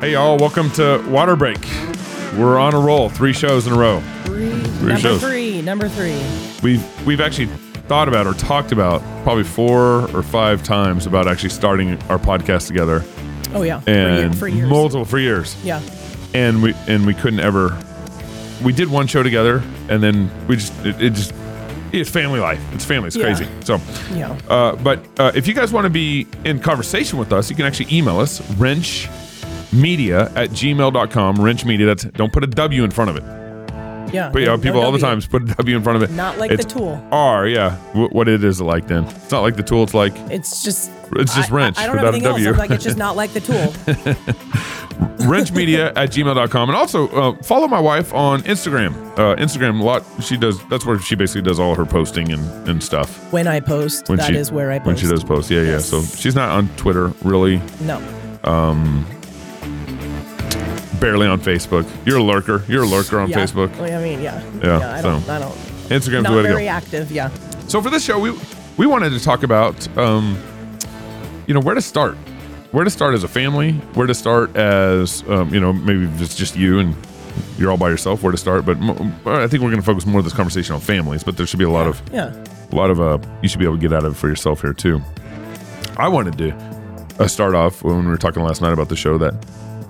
Hey y'all, welcome to Water Break. We're on a roll, three shows in a row. Three. number shows. three. Number three. We've we've actually thought about or talked about probably four or five times about actually starting our podcast together, Oh yeah. For and for years. multiple for years, yeah. and we and we couldn't ever. We did one show together, and then we just it, it just it's family life. It's family. It's Yeah. crazy. So. Yeah. Uh, but uh, if you guys want to be in conversation with us, you can actually email us renchmedia at gmail.com. Rench media. That's don't put a W in front of it. Yeah. But yeah, No people all the times time put a W in front of it. Not like it's the tool. R, yeah. W- what it is like then? It's not like the tool. It's like It's just. It's just I- wrench I, I don't without know a anything else. I'm like it's just not like the tool. renchmedia at gmail.com. And also uh, follow my wife on Instagram. Uh, Instagram a lot. She does. That's where she basically does all her posting and, and stuff. when I post, when that is she, where I post. when she does post. Yeah, yeah. So she's not on Twitter really. No. Barely on Facebook. You're a lurker. You're a lurker on Yeah. Facebook. I mean, yeah. Yeah, I don't. so- I don't. Instagram's Not the way to go. very active. Yeah. So for this show, we we wanted to talk about, um, you know, where to start. Where to start as a family. Where to start as, um, you know, maybe it's just you and you're all by yourself. Where to start, but I think we're going to focus more of this conversation on families. But there should be a lot of Yeah. a lot of uh, you should be able to get out of it for yourself here too. I wanted to uh, start off when we were talking last night about the show that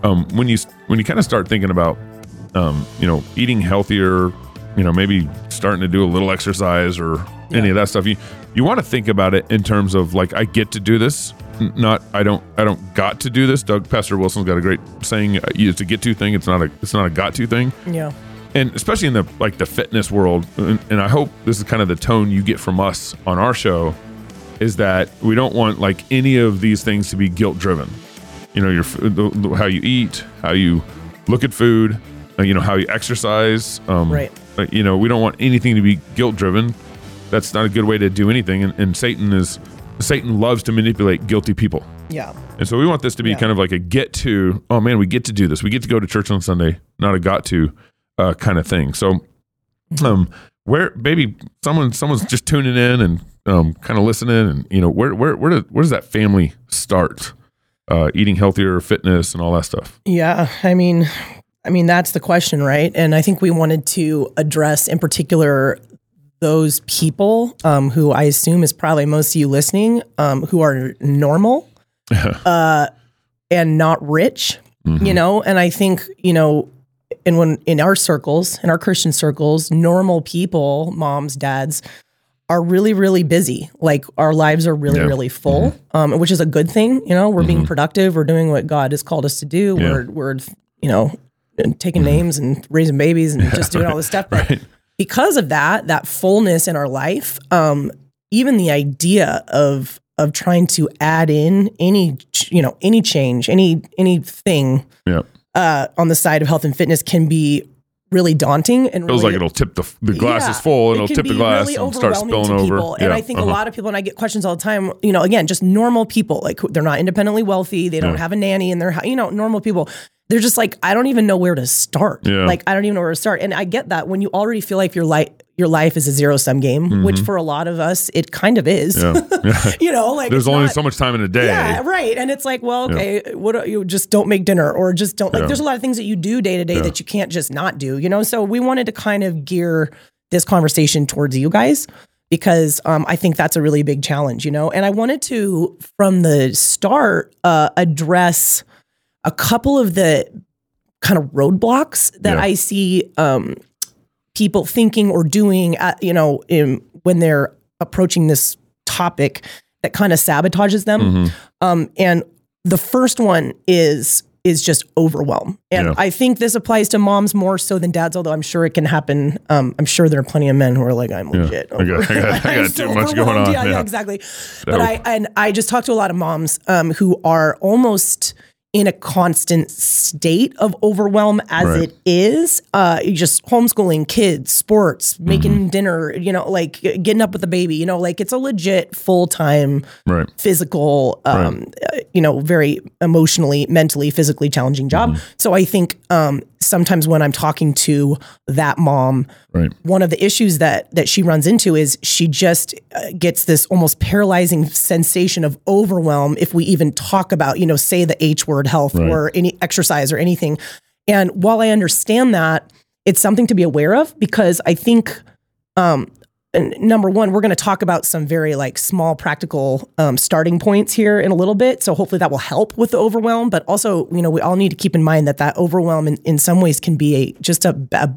um, when you when you kind of start thinking about um, you know eating healthier, you know maybe starting to do a little exercise or any of that stuff, you you want to think about it in terms of like I get to do this, not I don't I don't got to do this. Doug Pastor Wilson's got a great saying: uh, "It's a get to thing. It's not a it's not a got to thing." Yeah. and especially in the like the fitness world and, and i hope this is kind of the tone you get from us on our show is that we don't want like any of these things to be guilt driven you know your the, the, how you eat how you look at food uh, you know how you exercise um, Right. uh, you know we don't want anything to be guilt driven that's not a good way to do anything and, and satan is satan loves to manipulate guilty people Yeah. and so we want this to be Yeah. kind of like a get to, oh man, we get to do this. We get to go to church on Sunday, not a got to uh, kind of thing. So, um, where, baby, someone, someone's just tuning in and um, kind of listening, and you know, where, where, where, does, where does that family start? Uh, eating healthier, fitness, and all that stuff. Yeah, I mean, I mean that's the question, right? And I think we wanted to address, in particular, those people um, who I assume is probably most of you listening, um, who are normal uh, and not rich, you know. And I think you know, and when in our circles, in our Christian circles, normal people, moms, dads. Are really, really busy. Like our lives are really, Yeah. really full, um, which is a good thing. You know, we're being productive. We're doing what God has called us to do. Yeah. We're, we're, you know, taking names and raising babies and just doing all this stuff. But Right. because of that, that fullness in our life, um, even the idea of of trying to add in any, you know, any change, any anything Yeah. uh, on the side of health and fitness can be really daunting and Feels really, like it'll tip the the glass yeah, is full and it it'll tip the glass really and start spilling over. people. And Yeah, I think uh-huh. a lot of people, and I get questions all the time. You know, again, just normal people, like they're not independently wealthy, they don't Yeah. have a nanny in their house. You know, normal people. They're just like, I don't even know where to start. Yeah. Like, I don't even know where to start. And I get that when you already feel like your life your life is a zero sum game, which for a lot of us it kind of is. Mm-hmm. Yeah. Yeah. you know, like There's only not- so much time in a day. yeah, right. And it's like, well, okay, what do you just don't make dinner or just don't like Yeah. there's a lot of things that you do day to day that you can't just not do, you know? So we wanted to kind of gear this conversation towards you guys because um, I think that's a really big challenge, you know? And I wanted to, from the start, uh, address a couple of the kind of roadblocks that Yeah. I see um, people thinking or doing, at, you know, in, when they're approaching this topic that kind of sabotages them. Mm-hmm. Um, and the first one is is just overwhelm, and Yeah. I think this applies to moms more so than dads. Although I'm sure it can happen. Um, I'm sure there are plenty of men who are like, I'm legit. I got- I got- I got too much going on. Yeah, yeah, Yeah. exactly. But I and I just talked to a lot of moms um, who are almost in a constant state of overwhelm as Right. it is. Uh, just homeschooling kids, sports, making Mm-hmm. dinner, you know, like getting up with the baby, you know, like it's a legit full time Right. physical, um, uh, you know, very emotionally, mentally, physically challenging job. Mm-hmm. So I think um, sometimes when I'm talking to that mom, Right. one of the issues that that she runs into is she just uh, gets this almost paralyzing sensation of overwhelm if we even talk about, you know, say the H word, health Right. or any exercise or anything. And while I understand that, it's something to be aware of because I think um, and number one, we're going to talk about some very like small practical um, starting points here in a little bit. So hopefully that will help with the overwhelm. But also, you know, we all need to keep in mind that that overwhelm in, in some ways can be a just a, a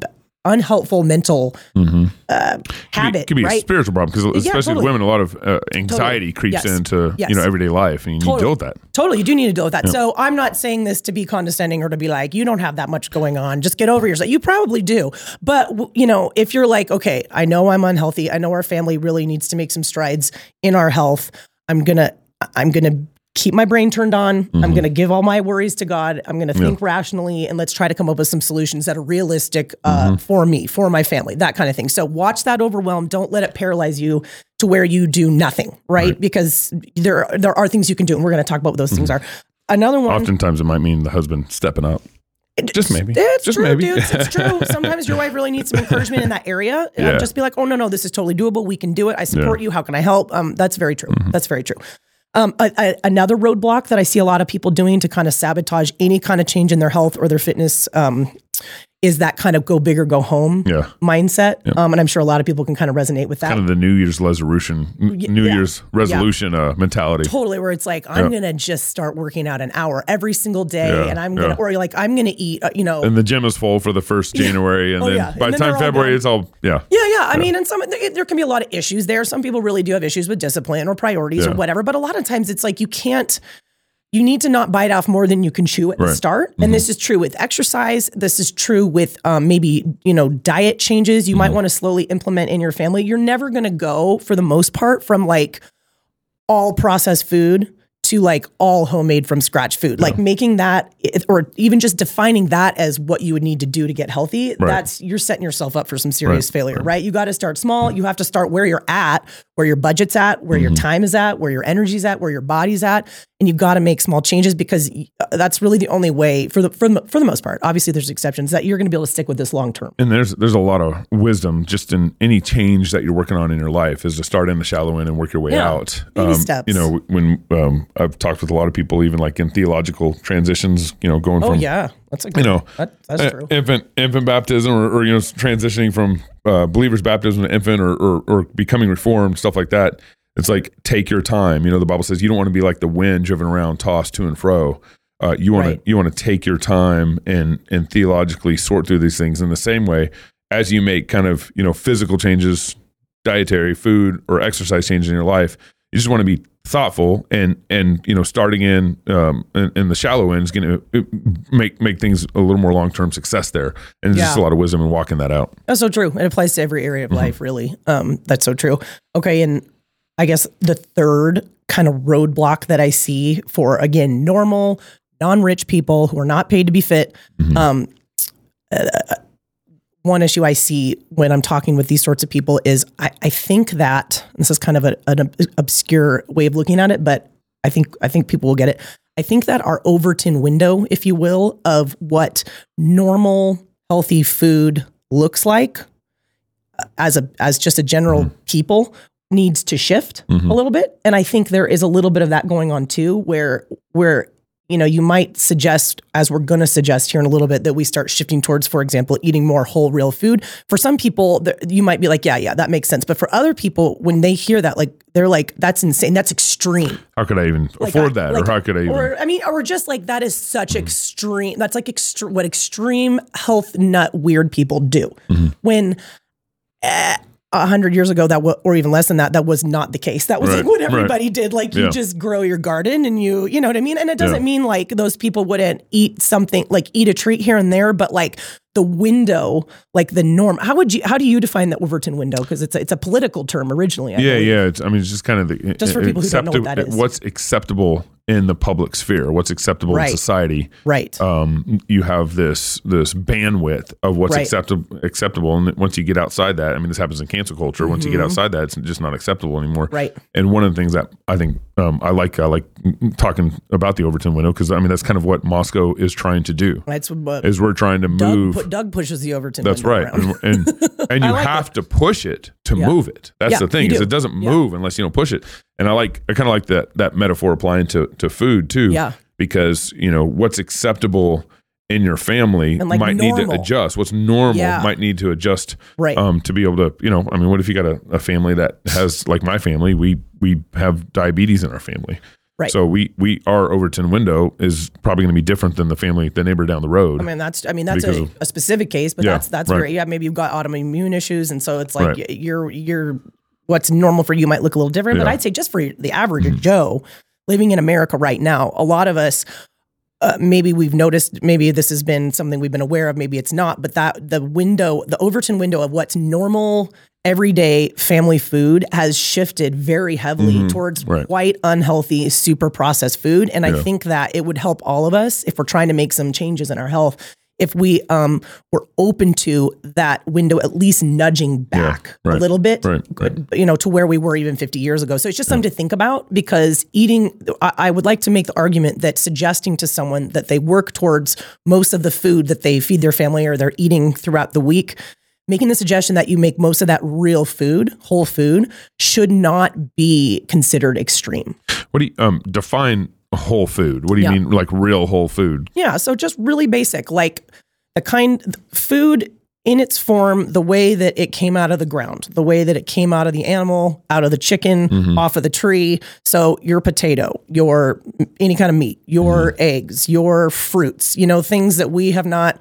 unhelpful mental Mm-hmm. uh, habit, It could be a right? spiritual problem because especially totally. with women, a lot of uh, anxiety creeps Yes. into Yes. you know everyday life, and you Totally. deal with that. Totally, you do need to deal with that. So I'm not saying this to be condescending or to be like, you don't have that much going on. Just get over yourself. You probably do, but you know, if you're like, okay, I know I'm unhealthy. I know our family really needs to make some strides in our health. I'm gonna, I'm gonna keep my brain turned on. I'm gonna give all my worries to God. I'm gonna think rationally, and let's try to come up with some solutions that are realistic uh, for me, for my family, that kind of thing. So watch that overwhelm. Don't let it paralyze you to where you do nothing, right? Because there there are things you can do, and we're going to talk about what those things are. Another one, Oftentimes, it might mean the husband stepping up. Just maybe. it's Just true, maybe. dudes. It's true. Sometimes your wife really needs some encouragement in that area. Yeah. just be like, oh no, no, this is totally doable. We can do it. I support you. How can I help? Um, that's very true. That's very true. Um, a, a- another roadblock that I see a lot of people doing to kind of sabotage any kind of change in their health or their fitness um, is that kind of go big or go home Yeah. mindset. Um, and I'm sure a lot of people can kind of resonate with that. Kind of the New Year's resolution, New yeah. Year's resolution uh, mentality. totally where it's like I'm gonna just start working out an hour every single day, Yeah, and I'm gonna yeah. or like I'm gonna eat, uh, you know. And the gym is full for the first January, and Oh, then yeah. by And the then time all February, done. it's all yeah. yeah, yeah. I mean, and some there can be a lot of issues there. Some people really do have issues with discipline or priorities or whatever. But a lot of times, it's like you can't. You need to not bite off more than you can chew at the Right. start, and mm-hmm. this is true with exercise. This is true with um, maybe you know diet changes you might mm-hmm. want to slowly implement in your family. You're never going to go for the most part from like all processed food to like all homemade from scratch food. Like making that or even just defining that as what you would need to do to get healthy, that's you're setting yourself up for some serious Right. failure, right? You got to start small. Mm-hmm. You have to start where you're at, where your budget's at, where your time is at, where your energy's at, where your body's at, and you've got to make small changes because that's really the only way for the for the, for the most part. Obviously there's exceptions that you're going to be able to stick with this long term. And there's there's a lot of wisdom just in any change that you're working on in your life is to start in the shallow end and work your way Yeah. out. Baby Um, steps. You know, when um, I've talked with a lot of people, even like in theological transitions, you know, going Oh from yeah, that's a good, you know that, that's uh, true. infant infant baptism or, or you know transitioning from uh, believers baptism to infant or, or or becoming reformed stuff like that it's like take your time you know the bible says you don't want to be like the wind driven around tossed to and fro uh, you want Right. to you want to take your time and and theologically sort through these things in the same way as you make kind of you know physical changes dietary food or exercise changes in your life you just want to be thoughtful and and you know starting in um in, in the shallow end is going to make make things a little more long term success there and there's just a lot of wisdom in walking that out That's so true. It applies to every area of Mm-hmm. life, really. Um, that's so true. Okay, and I guess the third kind of roadblock that I see for again normal, non-rich people who are not paid to be fit. Mm-hmm. Um, uh, one issue I see when I'm talking with these sorts of people is I, I think that this is kind of a, an ob- obscure way of looking at it, but I think I think people will get it. I think that our Overton window, if you will, of what normal healthy food looks like uh, as a as just a general people needs to shift mm-hmm. a little bit. And I think there is a little bit of that going on too, where where you know you might suggest as we're going to suggest here in a little bit that we start shifting towards for example eating more whole real food for some people you might be like yeah yeah that makes sense but for other people when they hear that like they're like that's insane that's extreme how could i even like, afford that like, or how could i even or i mean or just like that is such mm-hmm. extreme that's like extre- what extreme health nut weird people do mm-hmm. when eh, 100 years ago that w- or even less than that that was not the case that was right, like what everybody right. did like yeah. you just grow your garden and you you know what i mean and it doesn't yeah. mean like those people wouldn't eat something like eat a treat here and there but like the window, like the norm. How would you? How do you define the Overton window? Because it's a, it's a political term originally. I yeah believe. yeah it's, i mean it's just kind of the Just for people who don't know what that is. what's acceptable in the public sphere what's acceptable Right. in society Right. um, you have this this bandwidth of what's Right. acceptable acceptable and once you get outside that i mean this happens in cancel culture once you get outside that it's just not acceptable anymore Mm-hmm. Right. and one of the things that i think um, i like i like talking about the overton window because i mean that's kind of what moscow is trying to do That's what is we're trying to Doug, move pu- Doug pushes the Overton. Window. That's right, and and, and you like have to push it to move it. That's Yeah, the thing is it doesn't Yeah. move unless you don't push it. And I like I kind of like that that metaphor applying to to food too. Yeah. because you know what's acceptable in your family like, might need to adjust. What's normal Yeah. might need to adjust Right. um, to be able to, you know, I mean, what if you got a, a family that has like my family? We we have diabetes in our family, Right. So we we our Overton window is probably going to be different than the family the neighbor down the road. I mean that's I mean that's a, a specific case, but Yeah, that's that's right. very yeah. Maybe you've got autoimmune issues, and so it's like Right. you're you're what's normal for you might look a little different. But Yeah. Mm-hmm. I'd say just for the average Joe living in America right now, a lot of us. Uh, maybe we've noticed maybe this has been something we've been aware of maybe it's not but that the window the overton window of what's normal everyday family food has shifted very heavily towards Mm-hmm. Right. quite unhealthy super processed food and i think that it would help all of us if we're trying to make some changes in our health if we um were open to that window at least nudging back a right, little bit right, right. you know to where we were even 50 years ago. So it's just something to think about because eating I, I would like to make the argument that suggesting to someone that they work towards most of the food that they feed their family or they're eating throughout the week making the suggestion that you make most of that real food whole food should not be considered extreme. What do you um, define whole food? What do you Yeah. mean like real whole food? Yeah, so just really basic, like the kind food in its form, the way that it came out of the ground, the way that it came out of the animal, out of the chicken, mm-hmm. off of the tree. So your potato, your any kind of meat, your mm-hmm. eggs, your fruits, you know, things that we have not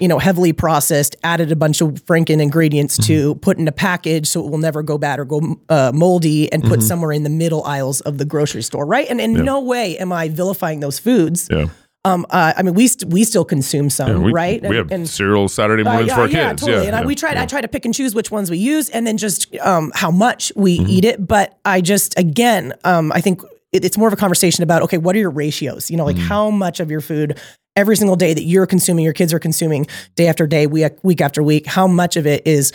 you know, heavily processed, added a bunch of Franken ingredients to put in a package so it will never go bad or go uh, moldy and put somewhere in the middle aisles of the grocery store, right? And in no way am I vilifying those foods. Yeah, Um, uh, I mean, we st- we still consume some, we, right? We have cereal Saturday uh, yeah, for our yeah, kids. totally. Yeah, and I, we try. yeah. I try to pick and choose which ones we use, and then just um, how much we Mm-hmm. eat it. But I just again, um, I think it, it's more of a conversation about okay, what are your ratios? You know, like Mm-hmm. how much of your food every single day that you're consuming, your kids are consuming day after day, week week after week. How much of it is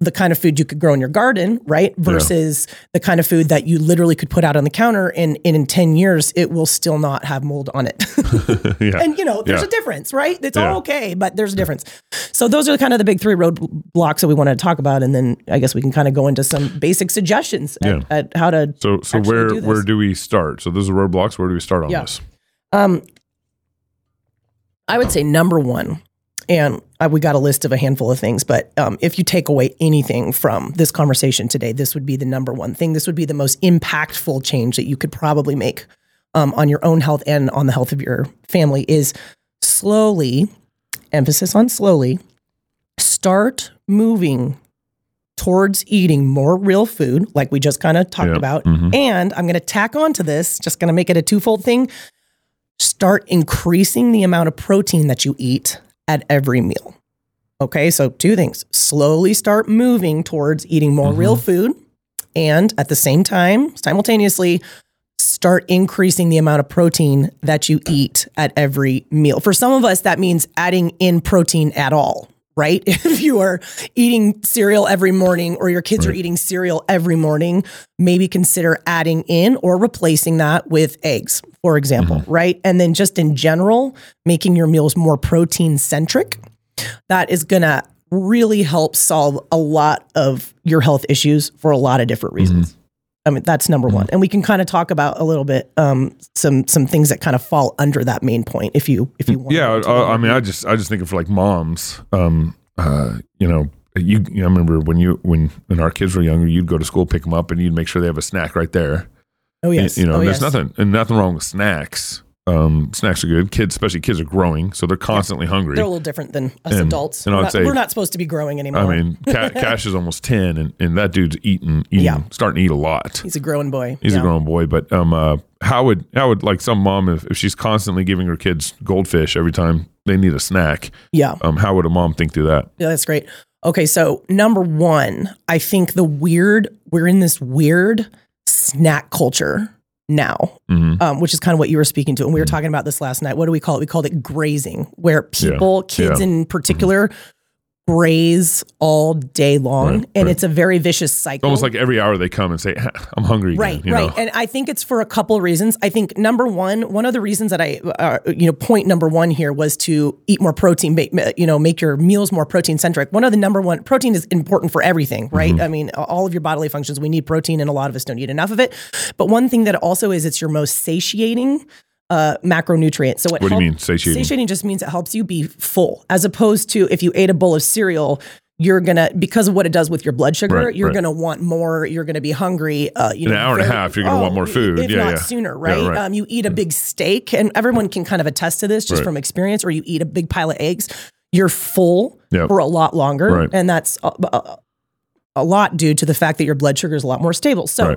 the kind of food you could grow in your garden, right? Versus the kind of food that you literally could put out on the counter and, and in 10 years, it will still not have mold on it. yeah. and you know, there's Yeah. a difference, right? It's Yeah. all okay, but there's a difference. So those are kind of the big three roadblocks that we wanted to talk about. And then I guess we can kind of go into some basic suggestions at, Yeah. at how to so so where do where do we start? So those are roadblocks. Where do we start on Yeah. this? Um, I would say number one, and I, we got a list of a handful of things, but um, if you take away anything from this conversation today, this would be the number one thing. This would be the most impactful change that you could probably make um, on your own health and on the health of your family is slowly, emphasis on slowly, start moving towards eating more real food, like we just kind of talked Yeah. about. Mhm. And I'm going to tack on to this, just going to make it a twofold thing. Start increasing the amount of protein that you eat at every meal. Okay, so two things. Slowly start moving towards eating more real mm-hmm. food. And at the same time, simultaneously, start increasing the amount of protein that you eat at every meal. For some of us, that means adding in protein at all, right? If you are eating cereal every morning or your kids are eating cereal every morning, maybe consider adding in or replacing that with eggs, for example, right? And then just in general, making your meals more protein centric. That is going to really help solve a lot of your health issues for a lot of different reasons. I mean, that's number one, and we can kind of talk about a little bit um, some some things that kind of fall under that main point if you if you want. Yeah, uh, I mean, I just I just think of like moms. Um, uh, you know, you, you know, I remember when you when when our kids were younger, you'd go to school, pick them up, and you'd make sure they have a snack right there. Oh yes, You know, oh, there's yes. nothing and nothing wrong with snacks. Um, snacks are good. Kids, especially kids, are growing, so they're constantly hungry. They're a little different than us And- adults. and we're, not, say- we're not supposed to be growing anymore. I mean, Ca- Cash is almost ten, and, and that dude's eating, eating, Yeah. starting to eat a lot. he's a growing boy. He's Yeah. a growing boy, but um, uh, how would how would like some mom if, if she's constantly giving her kids goldfish every time they need a snack? Yeah, Um, how would a mom think through that? yeah, that's great. Okay, so number one, I think the weird we're in this weird snack culture now, Mhm. um, which is kind of what you were speaking to. And we were talking about this last night. What do we call it? We called it grazing, where people, kids yeah. in particular, graze all day long, Right, and right. it's a very vicious cycle. Almost like every hour they come and say, "I'm hungry." Again, Right, right, know? and I think it's for a couple of reasons. I think number one, one of the reasons that I, uh, you know, point number one here was to eat more protein. Make, you know, make your meals more protein centric. One of the number one protein is important for everything, right? Mm-hmm. I mean, all of your bodily functions, we need protein, and a lot of us don't eat enough of it. But one thing that also is, it's your most satiating uh, macronutrient. So What do you mean, satiating? Satiating just means it helps you be full, as opposed to if you ate a bowl of cereal. You're gonna because of what it does with your blood sugar. Right, you're right. gonna want more. You're gonna be hungry. Uh, you In know, an hour and a half, you're gonna want more food. If Yeah, not yeah. sooner, Yeah, right? right. Um, you eat a big steak, and everyone can kind of attest to this just Right. from experience. Or you eat a big pile of eggs, you're full Yep. for a lot longer, Right. and that's a, a, a lot due to the fact that your blood sugar is a lot more stable. So.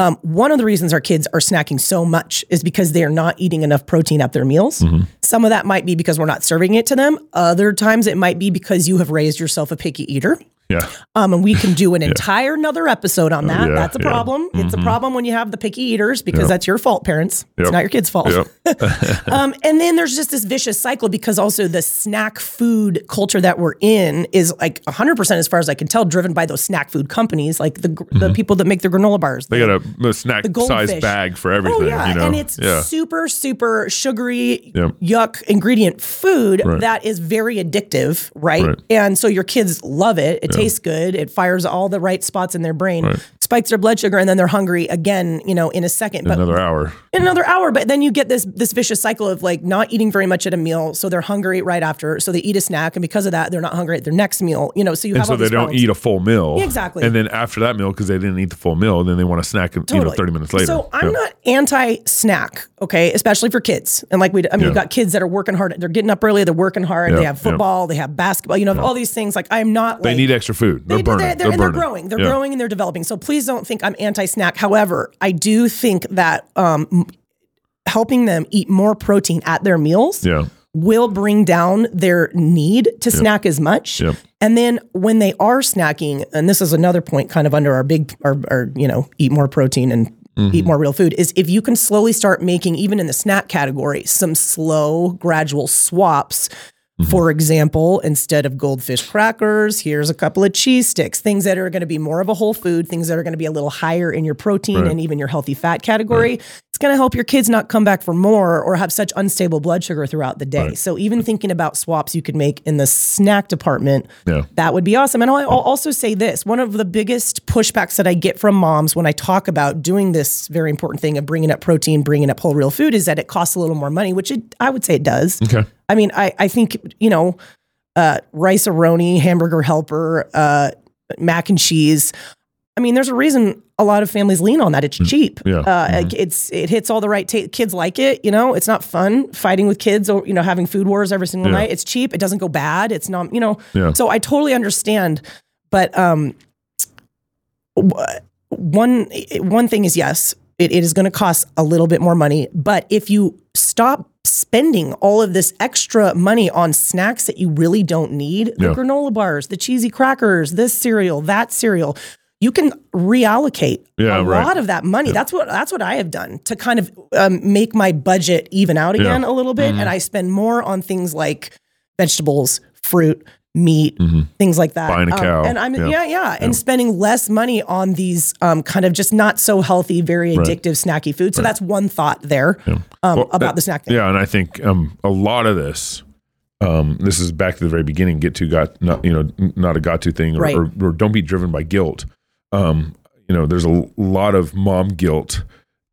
Um, one of the reasons our kids are snacking so much is because they are not eating enough protein at their meals. Mm-hmm. Some of that might be because we're not serving it to them. Other times it might be because you have raised yourself a picky eater. Yeah. Um, and we can do an entire another episode on that. Yeah, that's a yeah. Mm-hmm. problem. It's a problem when you have the picky eaters because that's your fault, parents. It's not your kids' fault. Yep. um, and then there's just this vicious cycle because also the snack food culture that we're in is like 100% as far as I can tell driven by those snack food companies, like the gr the people that make the granola bars. Mm-hmm. They got a, a snack size goldfish. bag for everything. Oh yeah, you know? and it's yeah. super super sugary Yep. yuck ingredient food Right. that is very addictive, right? Right. And so your kids love it. It tastes good. It fires all the right spots in their brain, spikes their blood sugar, and then they're hungry again. You know, in a second. But Another hour. in another hour. But then you get this this vicious cycle of like not eating very much at a meal, so they're hungry right after. So they eat a snack, and because of that, they're not hungry at their next meal. You know, so you And have so they don't problems. eat a full meal. Exactly. And then after that meal, because they didn't eat the full meal, then they want a snack, you know, 30 minutes later. So I'm Yeah. not anti-snack, okay, especially for kids. And like we, I mean, we've got kids that are working hard. They're getting up early. They're working hard. Yeah, They have yeah. football. They have basketball. You know, all these things. Like I'm not. Like They like, need extra food. They're they- burning. They're, They're, and they're burning. growing. They're Yeah. growing and they're developing. So please don't think I'm anti-snack. However, I do think that um, helping them eat more protein at their meals Yeah. will bring down their need to snack as much. Yep. And then when they are snacking, and this is another point kind of under our big our, our you know, eat more protein and Mm-hmm. eat more real food is if you can slowly start making even in the snack category some slow gradual swaps Mm-hmm. for example, instead of goldfish crackers, here's a couple of cheese sticks, things that are going to be more of a whole food, things that are going to be a little higher in your protein Right. and even your healthy fat category. It's going to help your kids not come back for more or have such unstable blood sugar throughout the day. So even thinking about swaps you could make in the snack department, Yeah. that would be awesome. And I'll, I'll also say this one of the biggest pushbacks that I get from moms when I talk about doing this very important thing of bringing up protein, bringing up whole real food is that it costs a little more money, which it, I would say it does. Okay. I mean, I, I think, you know, uh, Rice-A-Roni, hamburger helper, uh, mac and cheese. I mean, there's a reason a lot of families lean on that. It's cheap. Mm. Yeah. Mm-hmm. Uh, It's it hits all the right. Ta- kids like it. You know, it's not fun fighting with kids or you know having food wars every single Yeah. night. It's cheap. It doesn't go bad. It's not. You know. Yeah. So I totally understand, but um, one one thing is yes, it, it is going to cost a little bit more money. But if you stop spending all of this extra money on snacks that you really don't need, the Yeah. granola bars, the cheesy crackers, this cereal, that cereal, you can reallocate Yeah, a right. lot of that money. That's what that's what I have done to kind of um, make my budget even out again a little bit, and I spend more on things like vegetables, fruit, meat, things like that. Buying a Um, cow. and I'm Yeah. yeah, yeah, and spending less money on these um, kind of just not so healthy, very addictive, snacky food. So that's one thought there um, Well, about that- the snack thing. Yeah, and I think um, a lot of this, um, this is back to the very beginning. Get to got not you know not a got to thing, or, Right. or, or don't be driven by guilt. Um, you know, there's a lot of mom guilt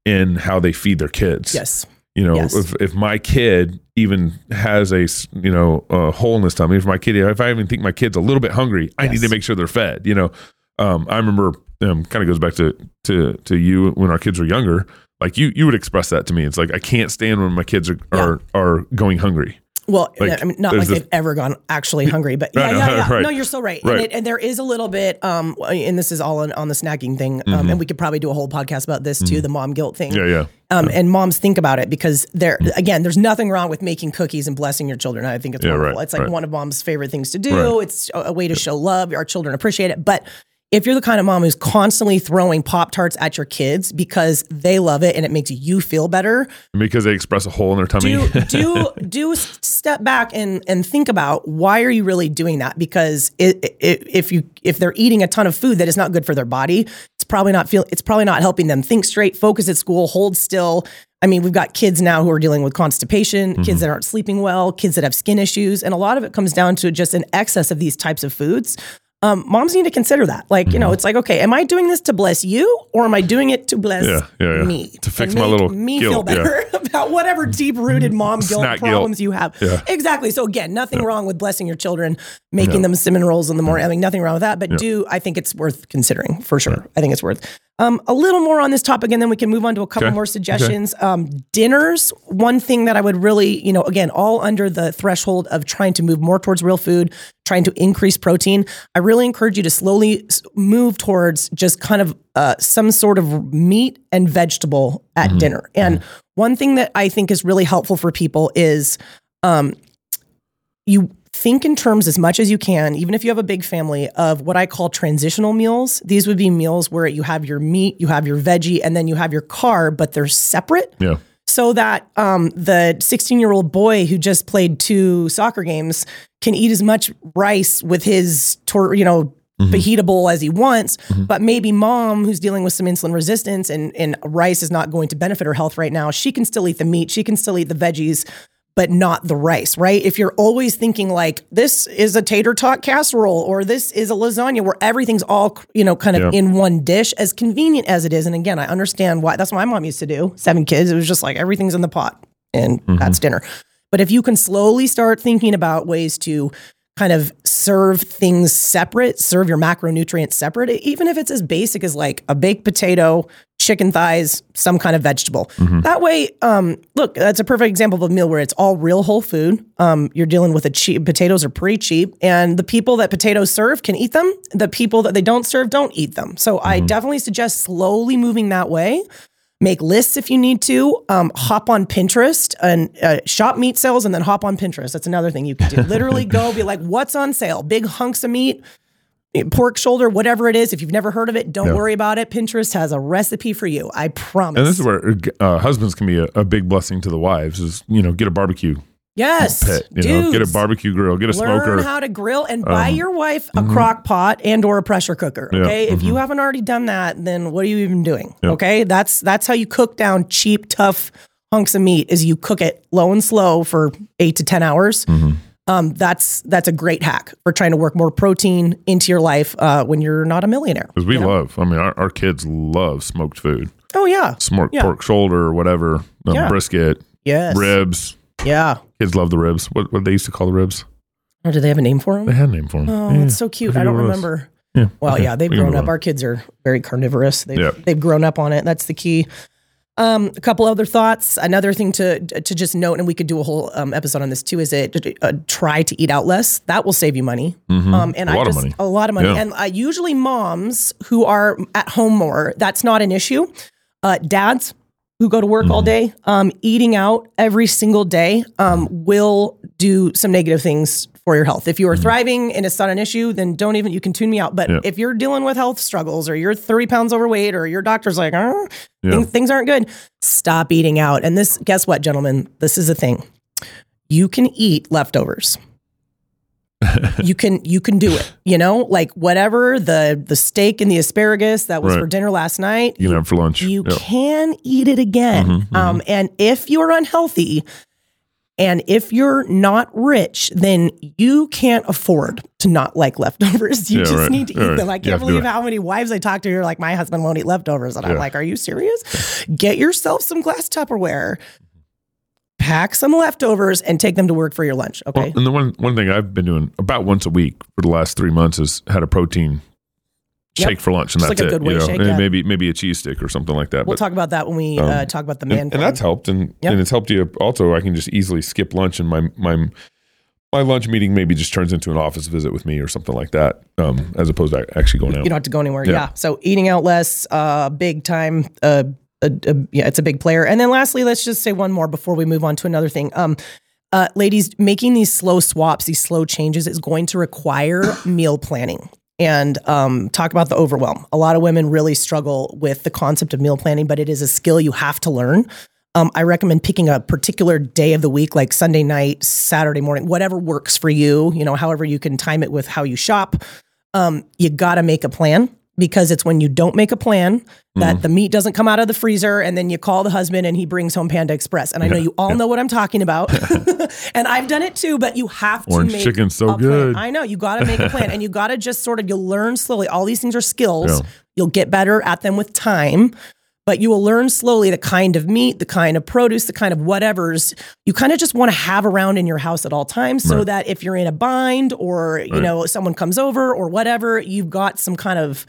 in how they feed their kids. Yes. You know, Yes. if, if my kid even has a you know a hole in his tummy, if my kid, if I even think my kid's a little bit hungry, I need to make sure they're fed. You know, um, I remember um, kind of goes back to to to you when our kids were younger. Like you, you would express that to me. It's like I can't stand when my kids are are, are going hungry. Well, Like, I mean, not like this- they've ever gone actually hungry, but yeah, yeah, yeah. right. No, you're so right. Right. And, it, and there is a little bit, um, and this is all on, on the snacking thing, um, and we could probably do a whole podcast about this too, the mom guilt thing. Mm-hmm. Yeah, yeah. Um, and moms think about it because there again, there's nothing wrong with making cookies and blessing your children. I think it's Yeah, wonderful. right, It's like one of mom's favorite things to do. It's a, a way to show love. Our children appreciate it. But if you're the kind of mom who's constantly throwing Pop Tarts at your kids because they love it and it makes you feel better, Because they express a hole in their tummy. do do do step back and and think about why are you really doing that? Because it, it, if you if they're eating a ton of food that is not good for their body it's probably not feel it's probably not helping them think straight focus at school hold still. I mean we've got kids now who are dealing with constipation kids mm-hmm. that aren't sleeping well kids that have skin issues and a lot of it comes down to just an excess of these types of foods um, moms need to consider that. Like, you know, it's like, okay, am I doing this to bless you or am I doing it to bless Yeah, yeah, yeah. me? To fix my make little me guilt, feel better whatever deep rooted mom guilt Snack guilt. problems you have. Yeah. Exactly. So again, nothing wrong with blessing your children, making them cinnamon rolls in the morning. I mean, nothing wrong with that. But do I think it's worth considering for sure. I think it's worth. Um, a little more on this topic, and then we can move on to a couple Okay. more suggestions. Um, dinners. One thing that I would really, you know, again, all under the threshold of trying to move more towards real food, trying to increase protein. I really encourage you to slowly move towards just kind of uh, some sort of meat and vegetable at dinner. And one thing that I think is really helpful for people is um, you think in terms as much as you can, even if you have a big family, of what I call transitional meals. These would be meals where you have your meat, you have your veggie, and then you have your carb, but they're separate Yeah. so that um, the 16 year old boy who just played two soccer games can eat as much rice with his, tor- you know, Mm-hmm. bowl as he wants. Mm-hmm. But maybe mom, who's dealing with some insulin resistance and, and rice is not going to benefit her health right now, she can still eat the meat, she can still eat the veggies. But not the rice, right? If you're always thinking like this is a tater tot casserole or this is a lasagna where everything's all, you know, kind of Yeah. in one dish, as convenient as it is. And again, I understand why that's what my mom used to do. Seven kids, it was just like everything's in the pot and mm-hmm. that's dinner. But if you can slowly start thinking about ways to kind of serve things separate, serve your macronutrients separate, even if it's as basic as like a baked potato, chicken thighs, some kind of vegetable. That way, um, look, that's a perfect example of a meal where it's all real whole food. Um, you're dealing with a cheap potatoes are pretty cheap, and the people that potatoes serve can eat them. The people that they don't serve don't eat them. So I definitely suggest slowly moving that way make lists if you need to um, hop on pinterest and uh, shop meat sales and then hop on pinterest. That's another thing you can do. Literally go be like what's on sale? Big hunks of meat pork shoulder whatever it is. If you've never heard of it don't Yeah. worry about it. Pinterest has a recipe for you i promise And this is where uh, husbands can be a, a big blessing to the wives. Is you know get a barbecue yes pit, you know, get a barbecue grill, get a learn smoker. how to grill and buy your wife a crock pot and or a pressure cooker Yeah, okay? If you haven't already done that then what are you even doing okay? That's that's how you cook down cheap tough hunks of meat is you cook it low and slow for eight to ten hours. Um, that's that's a great hack for trying to work more protein into your life uh, when you're not a millionaire Because we love, I mean, our, our kids love smoked food, oh yeah. Smoked Yeah. pork shoulder or whatever, um, Yeah. brisket, yes. ribs. Yeah Kids love the ribs. What what they used to call the ribs? or do they have a name for them They had a name for them. Oh, that's so cute. I don't what it was. remember. Yeah. Well, okay. yeah, they've We grown up. Our kids are very carnivorous. They've, they've grown up on it. That's the key. Um, a couple other thoughts. Another thing to to just note, and we could do a whole um, episode on this too, is it uh, try to eat out less. That will save you money. Um, and Mm-hmm. A I lot of just money. a lot of money. Yeah. And uh, usually moms who are at home more, that's not an issue. Uh, dads who go to work Mm-hmm. all day, um, eating out every single day um, will do some negative things for your health. If you are thriving and it's not an issue, then don't even, you can tune me out. But Mm-hmm. If you're dealing with health struggles or you're 30 pounds overweight or your doctor's like, things, things aren't good, stop eating out. And this, guess what, gentlemen? This is a thing. You can eat leftovers. You can you can do it. You know, like whatever the the steak and the asparagus that was Right. for dinner last night. You can have for lunch. You Yeah. can eat it again. Mhm, Um, and if you're unhealthy and if you're not rich, then you can't afford to not like leftovers. You Yeah, just right. need to eat right. them. I can't have to do believe how many wives I talk to who are like, my husband won't eat leftovers. And I'm like, are you serious? Get yourself some glass Tupperware, pack some leftovers, and take them to work for your lunch. Okay. Well, and the one one thing I've been doing about once a week for the last three months is had a protein Yep. shake for lunch, and Just that's like a it. you know, shake, yeah. maybe maybe a cheese stick or something like that. we'll but talk about that when we uh, talk about the man. and, and that's helped, and Yep. and it's helped you also. I can just easily skip lunch, and my my my lunch meeting maybe just turns into an office visit with me or something like that, um, as opposed to actually going out. you don't have to go anywhere. Yeah. Yeah. So eating out less, uh, big time. Uh, uh, uh, yeah, it's a big player. And then lastly, let's just say one more before we move on to another thing. Um, uh, ladies, making these slow swaps, these slow changes is going to require meal planning. And um, talk about the overwhelm. A lot of women really struggle with the concept of meal planning, but it is a skill you have to learn. Um, I recommend picking a particular day of the week, like Sunday night, Saturday morning, whatever works for you. You know, however you can time it with how you shop um, you got to make a plan because it's when you don't make a plan that mm-hmm. the meat doesn't come out of the freezer and then you call the husband and he brings home Panda Express. And I know you all know what I'm talking about. and I've done it too, but you have to Orange make chicken's so a plan. good. I know you got to make a plan and you got to just sort of you'll learn slowly. All these things are skills. Yeah. You'll get better at them with time. but you will learn slowly the kind of meat, the kind of produce, the kind of whatever's you kind of just want to have around in your house at all times so Right. that if you're in a bind or, you Right. know, someone comes over or whatever, you've got some kind of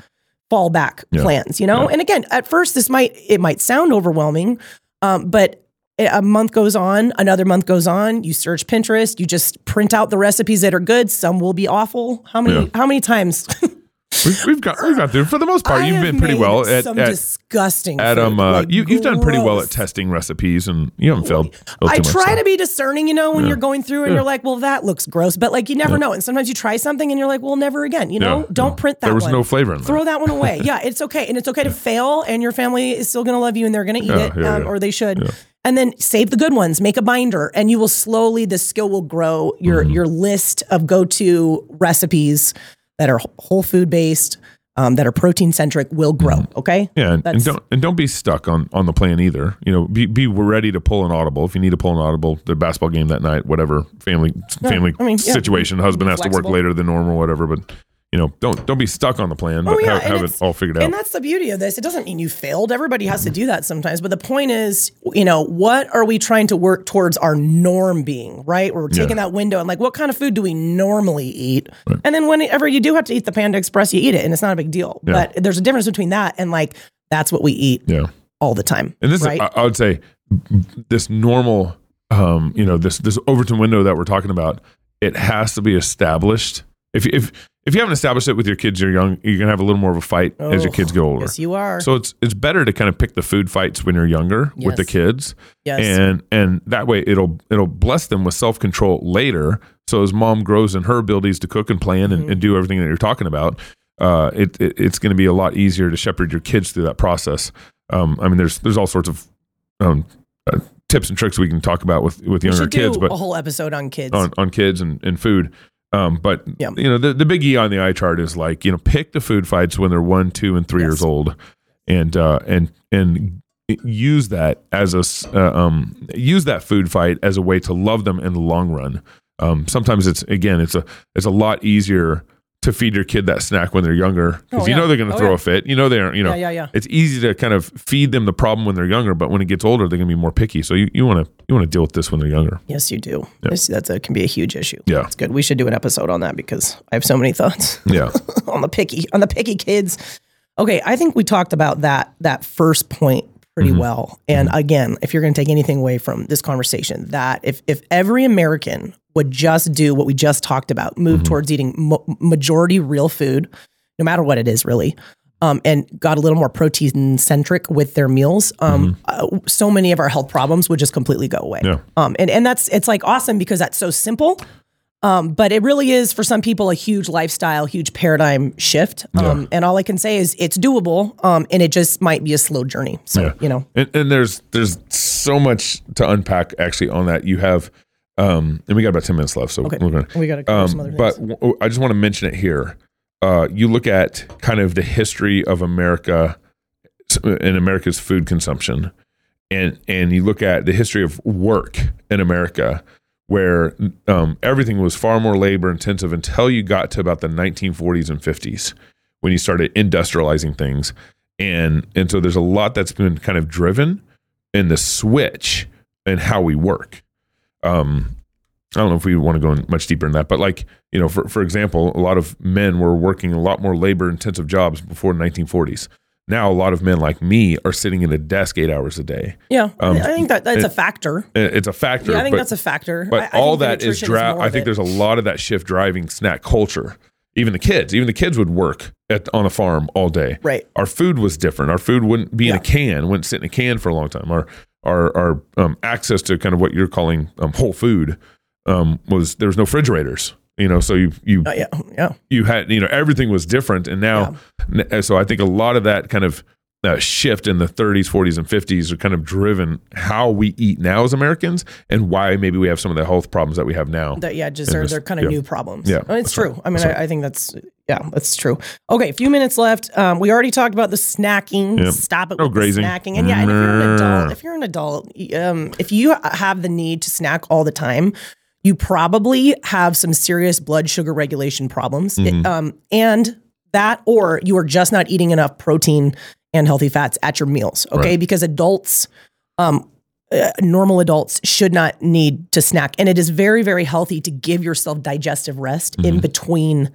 fallback Yeah. plans, you know? Yeah. And again, at first this might it might sound overwhelming, um, but a month goes on, another month goes on, you search Pinterest, you just print out the recipes that are good, some will be awful. How many Yeah. how many times We've, we've got we've got through for the most part. I You've been pretty well at, some at disgusting Adam. food, Uh, like you you've done pretty well at testing recipes, and you haven't failed. I much, try so. to be discerning, you know, when you're going through and you're like, well, that looks gross, but like you never know. And sometimes you try something and you're like, well, never again. You know, Yeah, don't yeah. print that. There was one. no flavor in that. Throw that one away. yeah, it's okay, and it's okay to fail, and your family is still going to love you, and they're going to eat Yeah, it, yeah, um, yeah. or they should. And then save the good ones. Make a binder, and you will slowly. The skill will grow. Your Mm-hmm. your list of go to recipes that are whole food based, um, that are protein centric, will grow. Okay. Mm-hmm. Yeah, and, and don't and don't be stuck on on the plan either. You know, be be ready to pull an audible if you need to pull an audible. The basketball game that night, whatever family family I mean, yeah. situation, husband has to work later than normal, whatever. But you know, don't don't be stuck on the plan, but Oh, yeah, have, have it all figured out. And that's the beauty of this. It doesn't mean you failed. Everybody has to do that sometimes. But the point is, you know, what are we trying to work towards our norm being, right? We're taking that window and like, what kind of food do we normally eat? And then whenever you do have to eat the Panda Express, you eat it and it's not a big deal. But there's a difference between that and like, that's what we eat yeah. all the time. And this, right? I, I would say, this normal, um, you know, this this Overton window that we're talking about, it has to be established. If if if you haven't established it with your kids, you're young, you're gonna have a little more of a fight as your Oh, kids get older. yes, you are. So it's it's better to kind of pick the food fights when you're younger with the kids, yes. and and that way it'll it'll bless them with self control later. So as mom grows in her abilities to cook and plan and, and do everything that you're talking about, uh, it, it it's going to be a lot easier to shepherd your kids through that process. Um, I mean, there's there's all sorts of um, uh, tips and tricks we can talk about with with younger kids, but a whole episode on kids. on, on kids and, and food. Um, but Yeah. you know, the, the big E on the eye chart is like, you know, pick the food fights when they're one, two, and three Yes. years old and, uh, and, and use that as a, uh, um, use that food fight as a way to love them in the long run. Um, sometimes it's, again, it's a, it's a lot easier to feed your kid that snack when they're younger because Oh, you yeah. know they're going to Oh, throw yeah. a fit. You know, they're, you know, yeah, yeah, yeah. it's easy to kind of feed them the problem when they're younger, but when it gets older, they're going to be more picky. So you, you want to, you want to deal with this when they're younger. Yes, you do. Yes, that's a, can be a huge issue. Yeah. It's good. We should do an episode on that because I have so many thoughts. Yeah. on the picky on the picky kids. Okay, I think we talked about that that first point pretty Mm-hmm. well. And again, if you're going to take anything away from this conversation, that if if every American would just do what we just talked about, move Mm-hmm. towards eating mo- majority real food, no matter what it is, really. Um, and got a little more protein centric with their meals. Um, uh, so many of our health problems would just completely go away. Mm-hmm. Yeah. Um, and and that's it's like awesome because that's so simple. Um, but it really is for some people a huge lifestyle, huge paradigm shift. Um, And all I can say is it's doable, um, and it just might be a slow journey. So Yeah. you know, and, and there's there's so much to unpack actually on that. You have, um, and we got about ten minutes left, so Okay. we're gonna. we got to cover some other Um, things. but w- I just want to mention it here. Uh, you look at kind of the history of America and America's food consumption, and and you look at the history of work in America, where um, everything was far more labor intensive until you got to about the 1940s and 50s when you started industrializing things, and and so there's a lot that's been kind of driven in the switch and how we work. Um, I don't know if we want to go in much deeper in that, but like, you know, for, for example, a lot of men were working a lot more labor intensive jobs before 1940s. Now, a lot of men like me are sitting at a desk eight hours a day. yeah, um, I think that that's a factor. It's a factor. Yeah, I think but, that's a factor. but I- all that is more I think it. there's a lot of that shift driving snack culture. Even the kids, even the kids would work at on a farm all day. Right. Our food was different. Our food wouldn't be in a can, wouldn't sit in a can for a long time. Our our our um, access to kind of what you're calling um, whole food um, was there was no refrigerators. You know, so you you Uh, yeah, yeah. you had you know everything was different and now n- so i think a lot of that kind of uh, shift in the 30s 40s and 50s are kind of driven how we eat now as americans and why maybe we have some of the health problems that we have now That, yeah, just they're, this- they're kind of yeah. new problems. Yeah, I mean, it's that's right. true. I mean. I, I think that's yeah, that's true. Okay, a few minutes left. Um, we already talked about the snacking. Yep. Stop it No grazing. snacking. And yeah, and if you're an adult, if you're an adult, um, if you have the need to snack all the time, you probably have some serious blood sugar regulation problems. Mm-hmm. um, and that, or you are just not eating enough protein and healthy fats at your meals. Okay, Right. because adults, um, uh, normal adults should not need to snack, and it is very very healthy to give yourself digestive rest Mm-hmm. in between.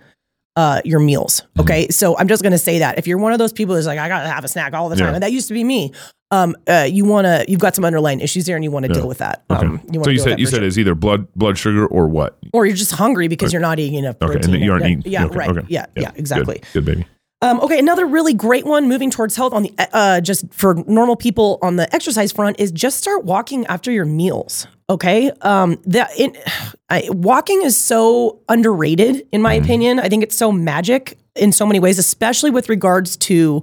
Uh, your meals. Okay. So I'm just going to say that if you're one of those people who's like, I got to have a snack all the time, Yeah. and that used to be me, um, uh, you want to, you've got some underlying issues there and you want to deal with that. Okay. Um, so you wanna you said you said sure. it's either blood blood sugar or what? or you're just hungry because you're not eating enough protein. Okay, and you aren't yeah, eating. yeah, okay, right. okay. Yeah, yeah, Good, exactly. Good, baby. Um, okay, another really great one moving towards health on the uh, just for normal people on the exercise front is just start walking after your meals. Okay, um, that in I, walking is so underrated in my opinion. I think it's so magic in so many ways, especially with regards to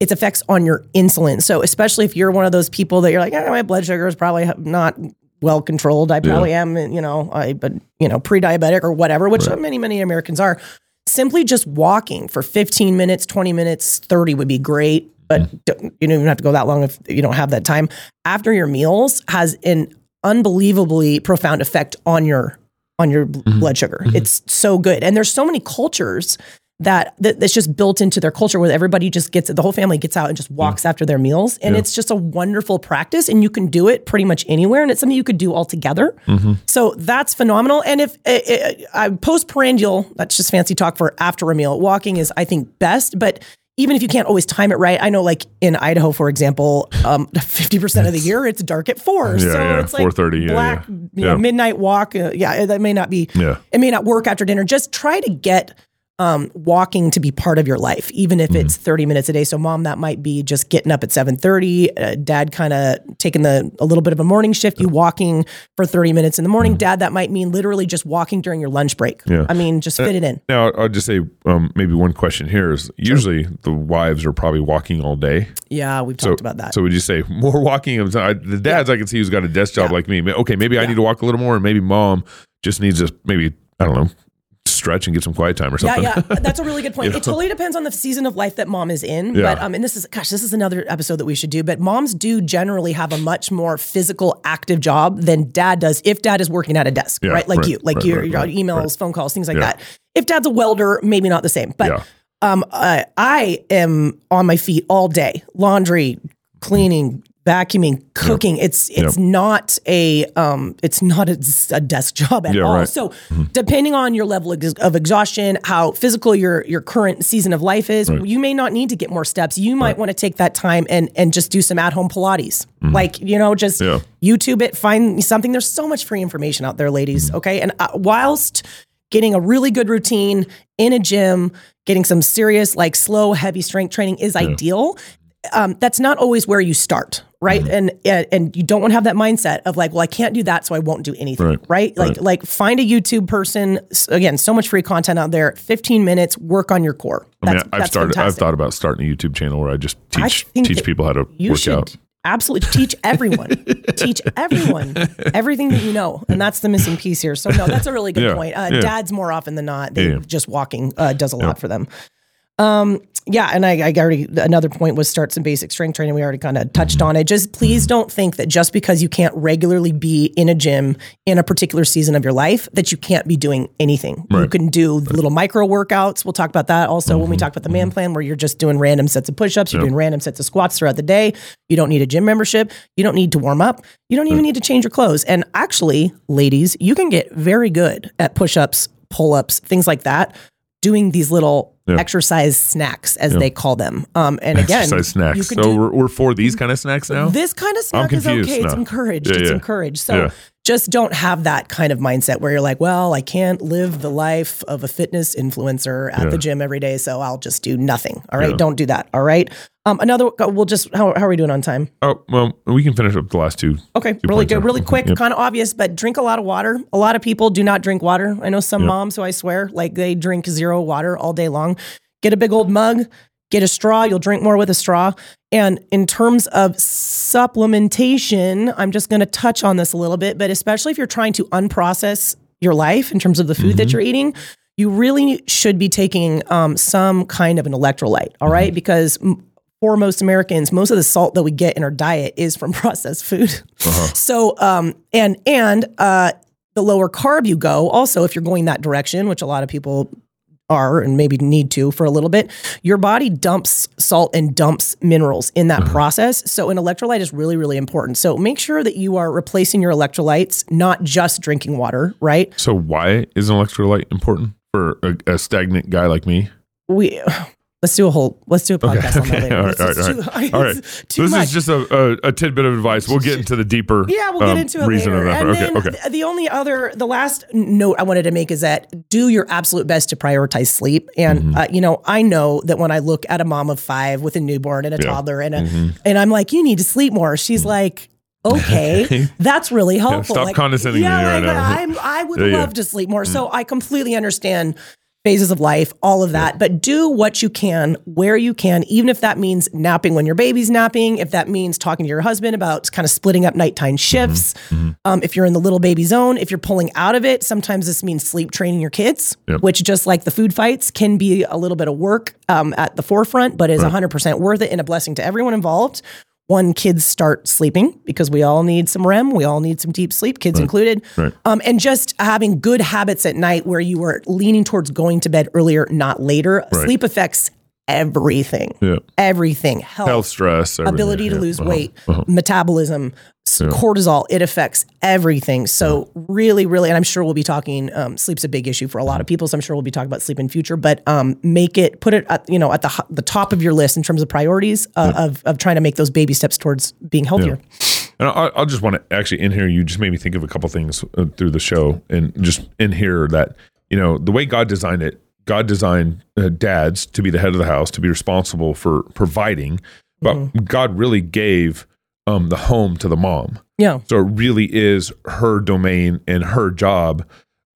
its effects on your insulin. So, especially if you're one of those people that you're like, eh, my blood sugar is probably not well controlled. I probably am, you know, I but you know, pre-diabetic or whatever, which many many Americans are. Simply just walking for 15 minutes, 20 minutes, 30 would be great. But don't- you don't even have to go that long if you don't have that time. After your meals has an unbelievably profound effect on your on your bl- blood sugar. Mm-hmm. It's so good. And there's so many cultures that, that that's just built into their culture where everybody just gets the whole family gets out and just walks after their meals and Yeah. it's just a wonderful practice and you can do it pretty much anywhere and it's something you could do all together so that's phenomenal and if uh, uh, postprandial that's just fancy talk for after a meal walking is i think best but even if you can't always time it right, I know like in Idaho, for example, um, 50% of the year it's dark at four. Yeah, so yeah, it's like 4:30, yeah, black, yeah. you Yeah. know, midnight walk. Uh, yeah, that may not be, Yeah. it may not work after dinner. Just try to get um, walking to be part of your life, even if it's 30 minutes a day. So mom, that might be just getting up at 730, uh, dad kind of taking the, a little bit of a morning shift, you walking for 30 minutes in the morning. Dad, that might mean literally just walking during your lunch break. Yeah. I mean, just fit it in. Now I'll just say um, maybe one question here is usually the wives are probably walking all day. Yeah, we've So, talked about that. So would you say more walking? I- The dads I can see who's got a desk job Yeah. like me. Okay, maybe I need to walk a little more, and maybe mom just needs to maybe I don't know stretch and get some quiet time or something. yeah, yeah. that's a really good point. You It totally depends on the season of life that mom is in. Yeah. But um, and this is gosh, this is another episode that we should do. But moms do generally have a much more physical, active job than dad does if dad is working at a desk, Yeah, right? Like right, you, like right, your, right, your right, emails, phone calls, things like Yeah. that. If dad's a welder, maybe not the same. But Yeah. um, uh, I am on my feet all day, laundry, cleaning, vacuuming, cooking. It's it's not a um, it's not a, a desk job at Yeah, all. right. So depending on your level of, of exhaustion, how physical your your current season of life is, you may not need to get more steps. You might want to take that time and and just do some at home Pilates. Like you know, just Yeah. YouTube it, find something. There's so much free information out there, ladies. Okay, and uh, whilst getting a really good routine in a gym, getting some serious like slow, heavy strength training is ideal. Um, that's not always where you start, right? And, and and you don't want to have that mindset of like, well, I can't do that, so I won't do anything, Right. right? Like like find a YouTube person. Again, so much free content out there. 15 minutes, work on your core. I mean, I've that's started. I've thought about starting a YouTube channel where I just teach think teach people how to you work should out. absolutely teach everyone teach everyone everything that you know and that's the missing piece here so no that's a really good Yeah, point uh, yeah. dads more often than not they Yeah. just walking uh, does a lot for them um yeah and I, I already another point was start some basic strength training. We already kind of touched Mm-hmm. on it. Just please don't think that just because you can't regularly be in a gym in a particular season of your life that you can't be doing anything. You can do little micro workouts. We'll talk about that also when we Mm-hmm. talk about the man plan where you're just doing random sets of push-ups. You're doing random sets of squats throughout the day. You don't need a gym membership. You don't need to warm up. You don't even need to change your clothes. And actually ladies you can get very good at push-ups pull-ups things like that doing these little Yeah. exercise snacks as they call them um and again Exercise snacks. you can so do we're, we're for these kind of snacks now. this kind of snack is okay. It's encouraged. Yeah, it's encouraged. So Yeah. Just don't have that kind of mindset where you're like, well, I can't live the life of a fitness influencer at Yeah. the gym every day, so I'll just do nothing. All right, Yeah. don't do that. All right. Um, another. We'll just. How, how are we doing on time? oh well, we can finish up the last two. Okay, Two really good, really quick, Yep. kind of obvious, but drink a lot of water. A lot of people do not drink water. I know some moms who I swear like they drink zero water all day long. Get a big old mug, get a straw. You'll drink more with a straw. And in terms of supplementation, I'm just going to touch on this a little bit, but especially if you're trying to unprocess your life in terms of the food that you're eating, you really should be taking um, some kind of an electrolyte. All right, because m- for most Americans, most of the salt that we get in our diet is from processed food. So, um, and and uh, the lower carb you go, also if you're going that direction, which a lot of people are and maybe need to for a little bit, your body dumps salt and dumps minerals in that uh-huh. process. So an electrolyte is really, really important. So make sure that you are replacing your electrolytes, not just drinking water, right? So why is an electrolyte important for a, a stagnant guy like me? We let's do a whole let's do a podcast on that okay. later. All right, all too- right, all right. this much. is just a, a, a tidbit of advice. We'll get into the deeper. Yeah, we'll get um, into it reason later. of that. And okay, okay. th- the only other, the last note I wanted to make is that do your absolute best to prioritize sleep. And Mm-hmm. uh, you know, I know that when I look at a mom of five with a newborn and a Yeah. Mm-hmm. toddler and a, and I'm like, you need to sleep more. She's like. Okay, that's really helpful. stop condescending yeah, me right like, now. I'm, I would Yeah, yeah. love to sleep more. So I completely understand phases of life, all of that. But do what you can, where you can, even if that means napping when your baby's napping, if that means talking to your husband about kind of splitting up nighttime shifts. Um, if you're in the little baby zone, if you're pulling out of it, sometimes this means sleep training your kids, Yep. which just like the food fights can be a little bit of work um, at the forefront, but is 100% worth it and a blessing to everyone involved. One, kids start sleeping because we all need some REM. We all need some deep sleep, kids included. Right. Um, and just having good habits at night where you are leaning towards going to bed earlier, not later. Right. Sleep affects everything. Yeah. Everything. Health, Health stress, everything. ability to Yeah. lose Uh-huh. weight, Uh-huh. metabolism, s- cortisol. It affects everything. So really, really, and I'm sure we'll be talking. Um, sleep's a big issue for a lot of people. So I'm sure we'll be talking about sleep in future. But um, make it, put it at you know at the the top of your list in terms of priorities uh, of of trying to make those baby steps towards being healthier. And I, I'll just want to actually in here. You just made me think of a couple things uh, through the show, and just in here that you know the way God designed it. God designed uh, dads to be the head of the house, to be responsible for providing, but God really gave um, the home to the mom. Yeah. So it really is her domain and her job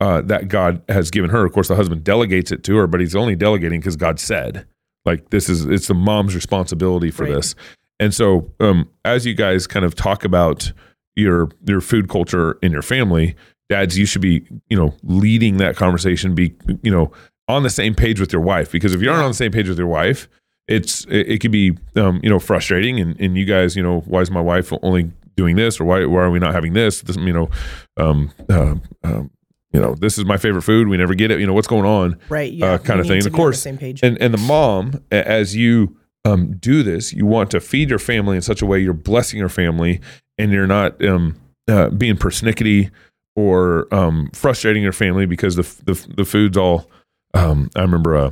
uh, that God has given her. Of course, the husband delegates it to her, but he's only delegating because God said, like, this is it's the mom's responsibility for Right. this. And so, um, as you guys kind of talk about your your food culture in your family, dads, you should be you know leading that conversation. Be you know on the same page with your wife because if you aren't on the same page with your wife, it's it, it could be um, you know frustrating and, and you guys you know why is my wife only doing this or why why are we not having this this you know um, uh, um, you know this is my favorite food we never get it you know what's going on Right. Yeah. uh, kind of thing and of course same page. and and the mom as you um, do this you want to feed your family in such a way you're blessing your family and you're not um, uh, being persnickety or um, frustrating your family because the the, the food's all um, I remember uh,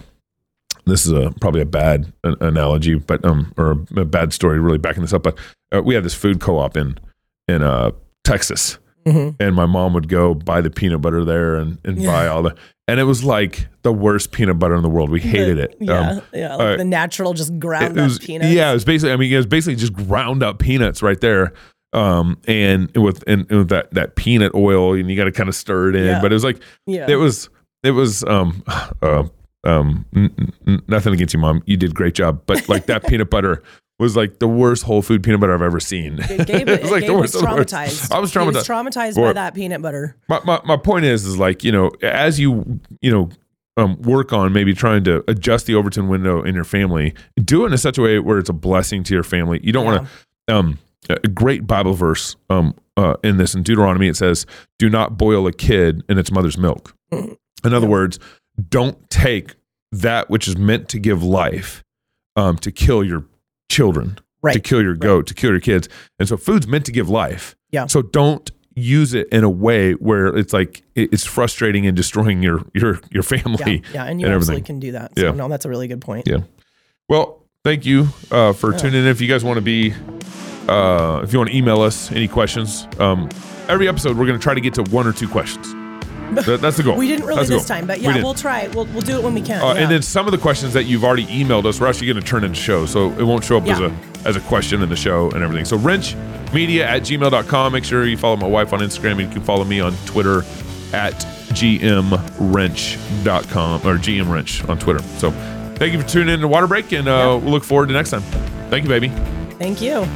this is a probably a bad an- analogy, but um, or a, a bad story, really backing this up. But uh, we had this food co-op in in uh, Texas, Mhm. and my mom would go buy the peanut butter there and, and Yeah. buy all the, and it was like the worst peanut butter in the world. We hated it. Yeah. Um, yeah. Like uh, the natural, just ground it was, up peanuts. Yeah, it was basically. I mean, it was basically just ground up peanuts right there. Um, and with and, and with that that peanut oil, and you got to kind of stir it in. Yeah. But it was like Yeah. it was it was um uh, um n- n- nothing against you, mom. You did a great job, but like that peanut butter was like the worst whole food peanut butter I've ever seen. It gave it, was like it the worst us of the worst. traumatized. I was traumatized. traumatized Boy. by that peanut butter. my, my my point is is like you know as you you know um, work on maybe trying to adjust the Overton window in your family, do it in such a way where it's a blessing to your family. You don't want to. Um, a great Bible verse um, uh, in this in Deuteronomy it says, "Do not boil a kid in its mother's milk." In other words, don't take that which is meant to give life um, to kill your children, to kill your goat, to kill your kids. And so, food's meant to give life. Yeah. So don't use it in a way where it's like it's frustrating and destroying your your your family. Yeah. And you and absolutely can do that. So, Yeah. no, that's a really good point. Yeah. Well, thank you uh, for tuning in. If you guys want to be, uh, if you want to email us any questions, um, every episode we're going to try to get to one or two questions. That- that's the goal. We didn't really That's this time, but yeah, didn't. we'll try. It. We'll, we'll do it when we can. Uh, yeah. And then some of the questions that you've already emailed us, we're actually going to turn into show, So it won't show up as a as a question in the show and everything. So renchmedia at gmail.com. Make sure you follow my wife on Instagram. And you can follow me on Twitter at gmrench.com or gmrench on Twitter. So thank you for tuning in to Water Break, and uh, we'll look forward to next time. Thank you, baby. Thank you.